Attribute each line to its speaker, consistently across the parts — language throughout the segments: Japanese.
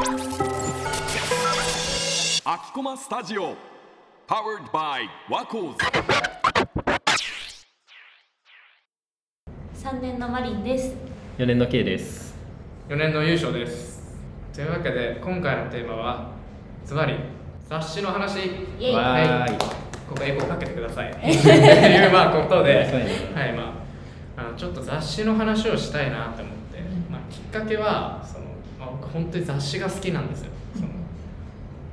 Speaker 1: 秋駒スタジオ。Powered by ワコーズ
Speaker 2: 3年のマリンです。
Speaker 3: 4年の K です。
Speaker 4: 4年の優勝です。というわけで今回のテーマはズバリ雑誌の話。
Speaker 2: イエイ。
Speaker 3: わーい。
Speaker 4: ここエコーかけてください。っていうまあことで。はいまああのちょっと雑誌の話をしたいなって思って、まあ、きっかけは本当に雑誌が好きなんですよ。その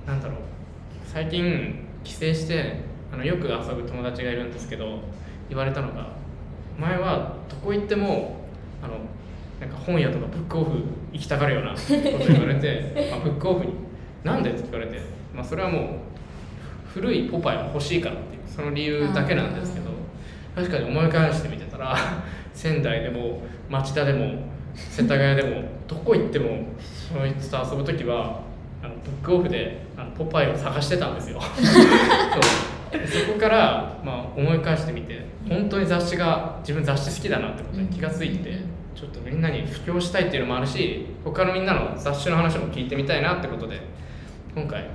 Speaker 4: なんだろう。最近帰省してあのよく遊ぶ友達がいるんですけど言われたのが前はどこ行ってもあのなんか本屋とかブックオフ行きたがるようなこと言われて、ま あ、ブックオフに「なんで?」って言われて、まあ、それはもう古いポパイが欲しいからっていうその理由だけなんですけど確かに思い返してみてたら 仙台でも町田でも世田谷でもどこ行ってもそいつと遊ぶ時はあのブックオフであのポパイを探してたんですよ。そう。そこから、まあ、思い返してみて本当に雑誌が自分雑誌好きだなってことに気がついてちょっとみんなに布教したいっていうのもあるし他のみんなの雑誌の話も聞いてみたいなってことで今回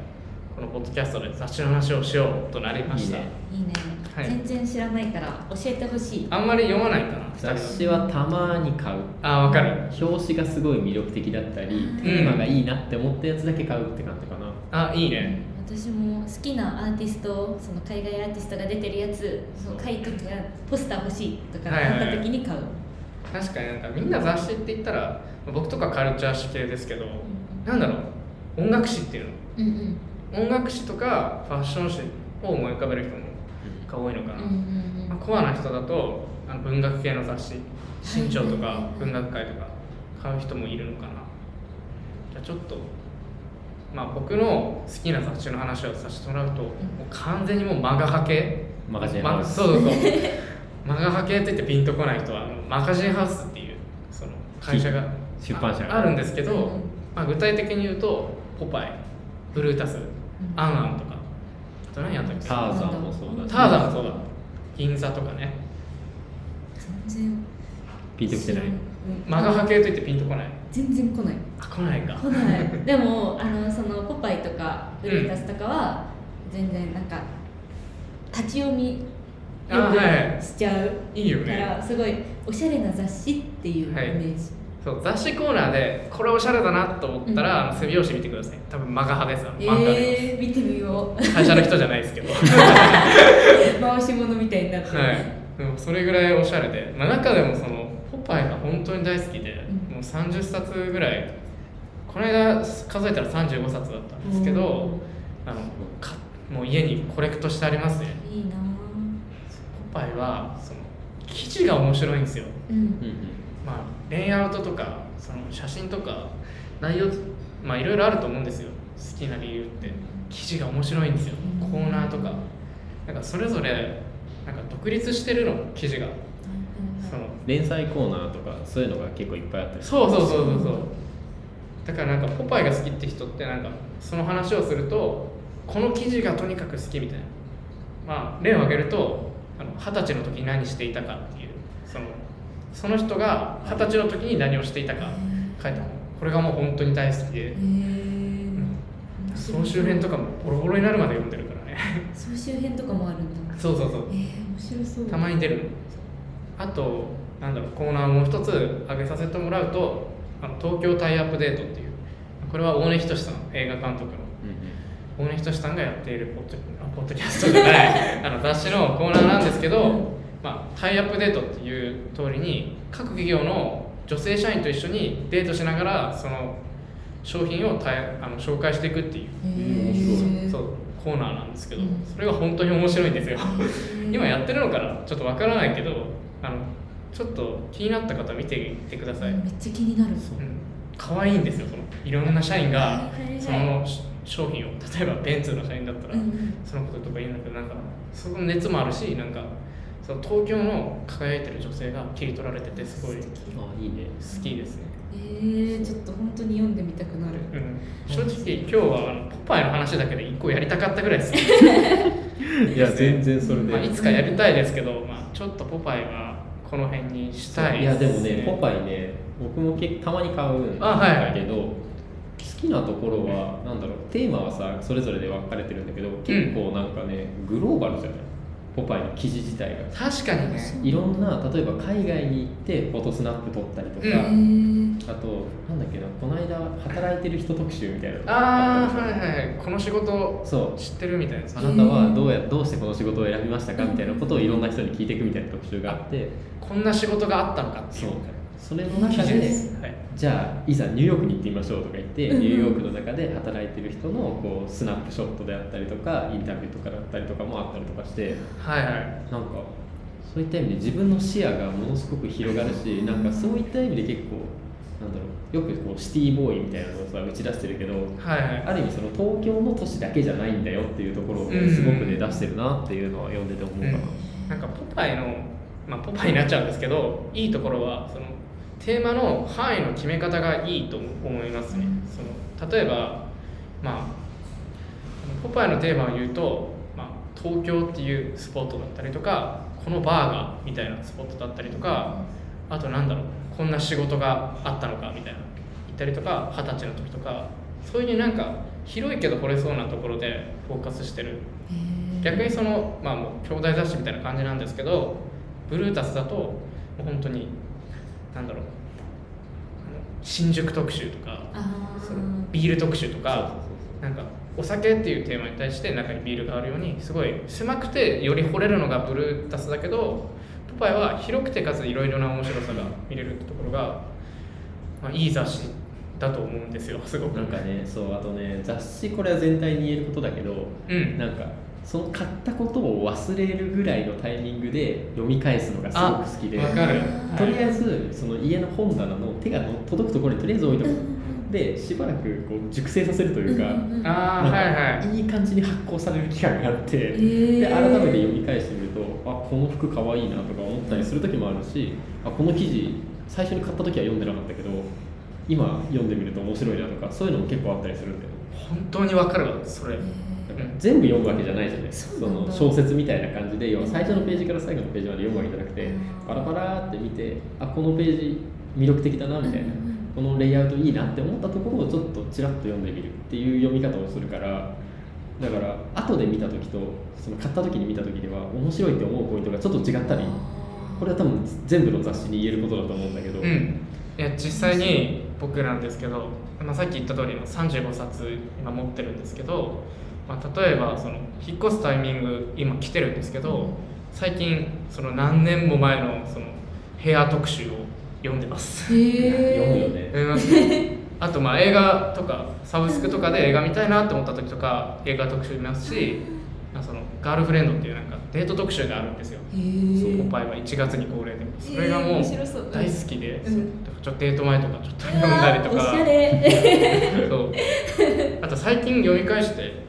Speaker 4: このポッドキャストで雑誌の話をしようとなりました。
Speaker 3: いいね。
Speaker 2: いいね、
Speaker 4: はい。
Speaker 2: 全然知らないから教えてほしい。
Speaker 4: あんまり読まないかな
Speaker 3: 雑誌はたまに買う。
Speaker 4: あわかる。
Speaker 3: 表紙がすごい魅力的だったりテーマがいいなって思ったやつだけ買うって感じかな。
Speaker 4: あいいね。
Speaker 2: 私も好きなアーティストその海外アーティストが出てるやつそう。書いときがポスター欲しいとか
Speaker 4: はいはいはい。
Speaker 2: なった時に買う、
Speaker 4: 確かになんかみんな雑誌って言ったら僕とかカルチャー誌系ですけどなんだろう。音楽誌っていうの。
Speaker 2: うんうん。
Speaker 4: 音楽誌とかファッション誌を思い浮かべる人もが多いのかな、
Speaker 2: うんうんうん。
Speaker 4: まあ、コアな人だとあの文学系の雑誌新潮とか文学界とか買う人もいるのかな。じゃあちょっとまあ僕の好きな雑誌の話をさせてもらうと、もう完全にもうマガハ系
Speaker 3: マガジン
Speaker 4: ま
Speaker 3: ハウス。
Speaker 4: そうそうそう。マガハ系って言ってピンとこない人はマガジンハウスっていうその会社が
Speaker 3: 出版社。が
Speaker 4: ああるんですけど、
Speaker 2: うん
Speaker 4: まあ、具体的に言うとポパイブルータス、アンアンとか。あと何やったっけ？
Speaker 3: ターザンもそうだし。
Speaker 4: ターザンもそうだ銀座とかね。
Speaker 2: 全然。
Speaker 3: ピンときてない？
Speaker 2: う。ん
Speaker 4: マガハ系と言ってピンとこない？
Speaker 2: 全然来ない。
Speaker 4: あ来ないか。
Speaker 2: 来ない。でもあのそのポパイとかブルータスとかは全然なんか立ち読みしちゃう
Speaker 4: いいよ
Speaker 2: から
Speaker 4: ね。
Speaker 2: すごいおしゃれな雑誌っていうイメ
Speaker 4: はい
Speaker 2: ージ、
Speaker 4: そう雑誌コーナーでこれおしゃれだなと思ったら、あの背表紙見てください。多分マガハです漫画で、
Speaker 2: えー、見てみよう。
Speaker 4: 会社の人じゃないですけど。
Speaker 2: 回し物みたいになってる、
Speaker 4: はい、でもそれぐらいおしゃれで、まあ、中でもそのポパイが本当に大好きで、
Speaker 2: うん。
Speaker 4: もう30冊ぐらい。この間数えたら35冊だったんですけどあのかもう家にコレクトしてありますね。
Speaker 2: いいな
Speaker 4: ポパイはその記事が面白いんですよ、
Speaker 2: ぁうん
Speaker 3: うん
Speaker 4: まあ、レイアウトとかその写真とか内容まあいろいろあると思うんですよ。好きな理由って。記事が面白いんですよ。コーナーとか。なんかそれぞれなんか独立してるの記事が。その
Speaker 3: 連載コーナーとかそういうのが結構いっぱいあったり
Speaker 4: そうそうそうそうそう。だからなんかポパイが好きって人ってなんかその話をするとこの記事がとにかく好きみたいな。まあ例を挙げるとあの二十歳の時に何していたかっていうその人が二十歳の時に何をしていたか。書いた本。これがもう本当に大好きで。
Speaker 2: へえ
Speaker 4: 総集編とかもボロボロになるまで読んでるからね。
Speaker 2: 総集編とかもあるんだ。
Speaker 4: そうそうそう。
Speaker 2: えー、面白そう。
Speaker 4: たまに出るの。あとなんだろうコーナーをもう一つ挙げさせてもらうとあの東京タイアップデートっていう。これは大根仁さん映画監督の。
Speaker 3: うん
Speaker 4: 大根仁さんがやっているポッドあポッドキャストじゃない。あの雑誌のコーナーなんですけど、まあ、タイアップデートっていう通りに各企業の女性社員と一緒にデートしながらその商品をたあの紹介していくっていう。そうコーナーなんですけど、
Speaker 2: うん。
Speaker 4: それが本当に面白いんですよ。
Speaker 2: ー。
Speaker 4: 今やってるのかなちょっとわからないけどあのちょっと気になった方は見てみてください、うん、
Speaker 2: めっちゃ気になる。
Speaker 4: 可愛いんですよそのいろんな社員がその商品を例えばベンツの社員だったら、そのこととか言うんだけどなんかそこの熱もあるしなんかその東京の輝いてる女性が切り取られててすごい好
Speaker 3: あいいね。
Speaker 4: きですね、
Speaker 2: えー、ちょっと本当に読んでみたくなる。
Speaker 4: うん、正直今日はあのポパイの話だけで一個やりたかったぐらいです
Speaker 3: いや全然それで。
Speaker 4: まあ、いつかやりたいですけど、まあ、ちょっとポパイはこの辺にしたい
Speaker 3: いやでもねポパイね僕もけたまに買うん
Speaker 4: あはい
Speaker 3: だけど、好きなところはなんだろうテーマはさそれぞれで分かれてるんだけど結構なんかね、グローバルじゃない？ポパイの記事自体が。
Speaker 4: 確かにね。
Speaker 3: いろんな例えば海外に行ってフォトスナップ撮ったりとか、あとなんだっけなこの間働いてる人特集みたいな
Speaker 4: ああはいはいはい。この仕事
Speaker 3: そう。
Speaker 4: 知ってるみたいな
Speaker 3: あなたはどうやどうしてこの仕事を選びましたかみたいなことをいろんな人に聞いていくみたいな特集があって。
Speaker 4: こんな仕事があったのかってい
Speaker 3: そう
Speaker 4: う
Speaker 3: それの中で
Speaker 4: はい、
Speaker 3: じゃあいざニューヨークに行ってみましょうとか言って
Speaker 2: うん
Speaker 3: ニューヨークの中で働いてる人のこうスナップショットであったりとかインタビューとかだったりとかもあったりとかして
Speaker 4: はいはい。
Speaker 3: なんかそういった意味で自分の視野がものすごく広がるしなんかそういった意味で結構なんだろうよくこうシティボーイみたいなのをさ打ち出してるけど
Speaker 4: はいはい。
Speaker 3: ある意味その東京の都市だけじゃないんだよっていうところを
Speaker 4: うん
Speaker 3: すごくね出してるなっていうのは読んでて思うかな。
Speaker 4: なんかポパイの、まあ、ポパイになっちゃうんですけどいいところはそのテーマの範囲の決め方がいいと思いますね。その例えば、まあ、ポパイのテーマを言うと、まあ、東京っていうスポットだったりとかこのバーがみたいなスポットだったりとかあとなんだろうこんな仕事があったのかみたいな言ったりとか二十歳の時とかそういうなんか広いけど惚れそうなところでフォーカスしてる。逆にそのまあもう兄弟雑誌みたいな感じなんですけどブルータスだともう本当になんだろう。新宿特集とか
Speaker 2: あ
Speaker 4: その
Speaker 2: ー
Speaker 4: ビール特集とかなんかお酒っていうテーマに対して中にビールがあるようにすごい狭くてより惚れるのがブルータスだけどポパイは広くてかついろいろな面白さが見れるってところが、まあ、いい雑誌だと思うんですよすごく。
Speaker 3: なんかねそうあとね雑誌これは全体に言えることだけど
Speaker 4: うん。
Speaker 3: なんかその買ったことを忘れるぐらいのタイミングで読み返すのがすごく好きで。
Speaker 4: わかる。
Speaker 3: とりあえずその家の本棚の手がの届くところにとりあえず置いとくでしばらくこう熟成させるというか、
Speaker 4: いはい
Speaker 3: いい感じに発酵される期間があって、
Speaker 2: ー。
Speaker 3: で改めて読み返してみるとあこの服かわいいなとか思ったりする時もあるしあこの記事最初に買った時は読んでなかったけど今読んでみると面白いなとかそういうのも結構あったりするんだよ
Speaker 4: 本当にわかるわそれ。
Speaker 3: 全部読むわけじゃないじゃない。ですか
Speaker 2: そ
Speaker 3: の小説みたいな感じで要は最初のページから最後のページまで読むわけじゃなくてパラパラって見てあこのページ魅力的だなみたいな。このレイアウトいいなって思ったところをちょっとちらっと読んでみるっていう読み方をするからだから後で見た時とその買った時に見た時では面白いって思うポイントがちょっと違ったりこれは多分全部の雑誌に言えることだと思うんだけど、
Speaker 4: うん。いや実際に僕なんですけど、まあ、さっき言った通りの35冊今持ってるんですけど、まあ、例えばその引っ越すタイミング今来てるんですけど最近その何年も前のその部屋特集を読んでます。
Speaker 2: へ
Speaker 3: 読むよ
Speaker 2: え
Speaker 3: ね
Speaker 4: あとまあ映画とかサブスクとかで映画見たいなって思った時とか映画特集見ますしまあそのガールフレンドっていうなんかデート特集があるんですよ。
Speaker 2: へ
Speaker 4: ポパイは1月に恒例でそれがもう大好きで、
Speaker 2: うん
Speaker 4: ちょっとデート前とかちょっと読んだりとか。
Speaker 2: おしゃれ
Speaker 4: そう。あと最近読み返して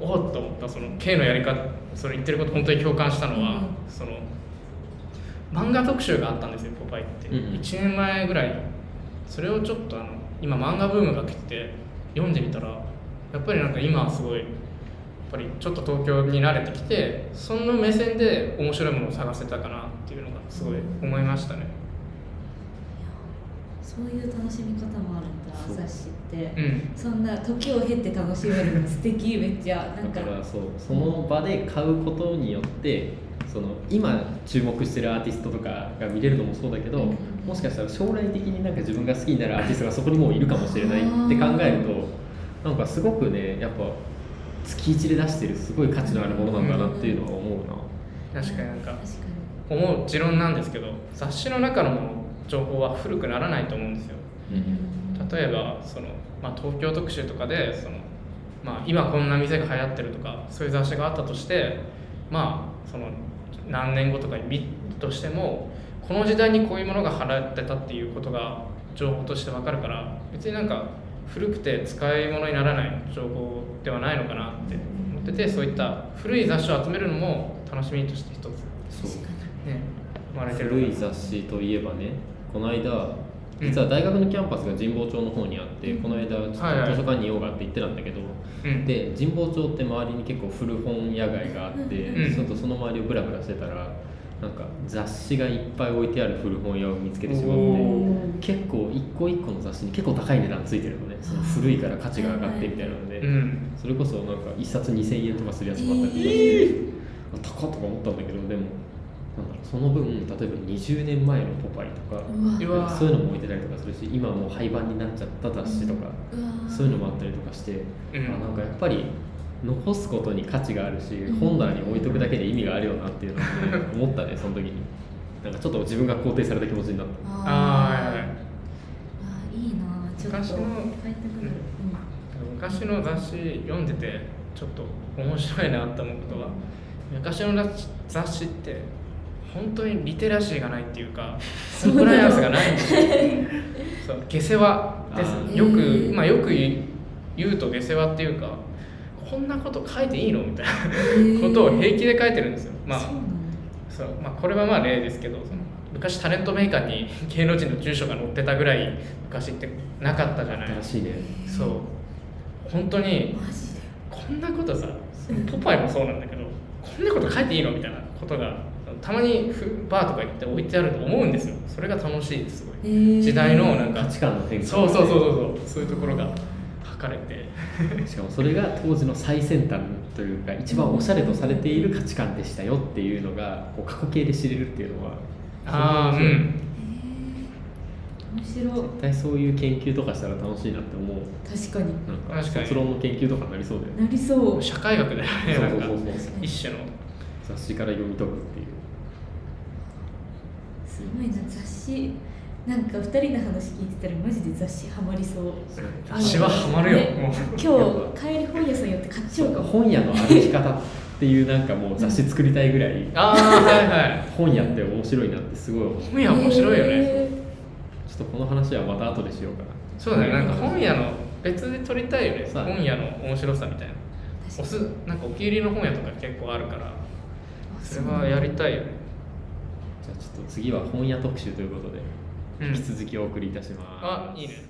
Speaker 4: おっと思ったその K のやり方それ言ってること本当に共感したのは、
Speaker 2: うん。
Speaker 4: その漫画特集があったんですよポパイって、
Speaker 3: うんうん。
Speaker 4: 1年前ぐらい。にそれをちょっとあの今漫画ブームが来てて読んでみたらやっぱりなんか今はすごいやっぱりちょっと東京に慣れてきてその目線で面白いものを探せたかなっていうのがすごい思いましたね
Speaker 2: そういう楽しみ方もあるんだ雑誌って。
Speaker 4: うん。
Speaker 2: そんな時を経て楽しめるの素敵めっちゃ。なんか。
Speaker 3: だからそうその場で買うことによってその今注目してるアーティストとかが見れるのもそうだけど、
Speaker 2: うん。
Speaker 3: もしかしたら将来的になんか自分が好きになるアーティストがそこにもういるかもしれないって考えるとなんかすごくねやっぱ月1で出してるすごい価値のあるものなんだなっていうのは思うな。
Speaker 4: 確かになんか
Speaker 2: 確か
Speaker 4: 思う持論なんですけど雑誌の中の情報は古くならないと思うんですよ。
Speaker 2: に
Speaker 4: 例えばその、まあ、東京特集とかでその、まあ、今こんな店が流行ってるとかそういう雑誌があったとしてまあその何年後とかに見るとしてもこの時代にこういうものが流行ってたっていうことが情報として分かるから別になんか古くて使い物にならない情報ではないのかなって思っててそういった古い雑誌を集めるのも楽しみとして一つ。
Speaker 3: そう。
Speaker 4: ね生まれてるの
Speaker 3: 古い
Speaker 4: か
Speaker 3: 雑誌といえばねこの間実は大学のキャンパスが神保町の方にあって、この間ちょっと図
Speaker 4: はいはい。
Speaker 3: 書館にいようがって言ってたんだけど、
Speaker 4: うん。
Speaker 3: で神保町って周りに結構古本屋街があって、
Speaker 4: うん。
Speaker 3: ちょっとその周りをブラブラしてたらなんか雑誌がいっぱい置いてある古本屋を見つけてしまっ
Speaker 4: お
Speaker 3: て結構一個一個の雑誌に結構高い値段ついてるのね。その古いから価値が上がってみたいなので、
Speaker 4: うん。
Speaker 3: それこそなんか一冊2000円とかするやつもあったりとかして、高っとか思ったんだけどでもなん。だろうその分例えば20年前の「ポパイ」とかそういうのも置いてたりとかするし今もう廃盤になっちゃった雑誌とか、
Speaker 2: うわ。
Speaker 3: そういうのもあったりとかして、
Speaker 4: うん。
Speaker 3: あなんかやっぱり残すことに価値があるし、本棚に置いとくだけで意味があるよなっていうのを、ね、思ったねその時に。なんかちょっと自分が肯定された気持ちになった。
Speaker 4: あ
Speaker 2: あーいい。な。ちょっと
Speaker 4: 昔の昔の雑誌読んでてちょっと面白いなって思うことは昔の雑誌って本当にリテラシーがないっていうかコンプライアンスがないんですよ。そう下世話です。よく、まあ、よく言うと下世話っていうかこんなこと書いていいのみたいな
Speaker 2: うん
Speaker 4: ことを平気で書いてるんですよ。まあ
Speaker 2: そう
Speaker 4: まあ、これはまあ例ですけどその昔タレントメーカーに 芸能人の住所が載ってたぐらい昔ってなかったじゃない。
Speaker 3: 新しいね。
Speaker 4: そう。本当にこんなことさポパイもそうなんだけどこんなこと書いていいのみたいなことがたまにフバーとか行って置いてあると思うんですよ。それが楽しいですすごい。
Speaker 2: へー。
Speaker 4: 時代のなんか
Speaker 3: 価値観の変化。
Speaker 4: そうそうそうそうそうそういうところが測れて。
Speaker 3: しかもそれが当時の最先端というか一番おしゃれとされている価値観でしたよっていうのがこう過去形で知れるっていうのは
Speaker 4: ああうん。
Speaker 2: へー。面白い。
Speaker 3: 絶対そういう研究とかしたら楽しいなって思う。
Speaker 2: 確かに。
Speaker 3: なんか
Speaker 4: 確かに。
Speaker 3: 卒論の研究とかになりそうだよね。
Speaker 2: なりそう。
Speaker 4: 社会学だよね
Speaker 3: そう
Speaker 4: なんか。
Speaker 3: そうそうそう。
Speaker 4: 一種の。
Speaker 3: 雑誌から読み解くっていう
Speaker 2: すごいな雑誌。なんか二人の話聞いてたらマジで雑誌ハマりそう。
Speaker 4: 雑誌はハマるよ。
Speaker 2: ね
Speaker 4: もう。
Speaker 2: 今日帰り本屋さん寄って買っちゃおうかも。
Speaker 3: 本屋の歩き方っていうなんかもう雑誌作りたいぐらい。
Speaker 4: ああはいはい。
Speaker 3: 本屋って面白いなってすごい思う。
Speaker 4: 本屋面白いよね。
Speaker 2: へ
Speaker 3: ちょっとこの話はまた後でしようかな。
Speaker 4: そうだね。なんか本屋の別で撮りたいよね。本屋の面白さみたいな。
Speaker 2: ー
Speaker 4: おすなんかお気に入りの本屋とか結構あるから。
Speaker 2: あ
Speaker 4: それはやりたいよね
Speaker 3: じゃあちょっと次は本屋特集ということで
Speaker 4: うん。
Speaker 3: 引き続きお送りいたします、
Speaker 4: あいいね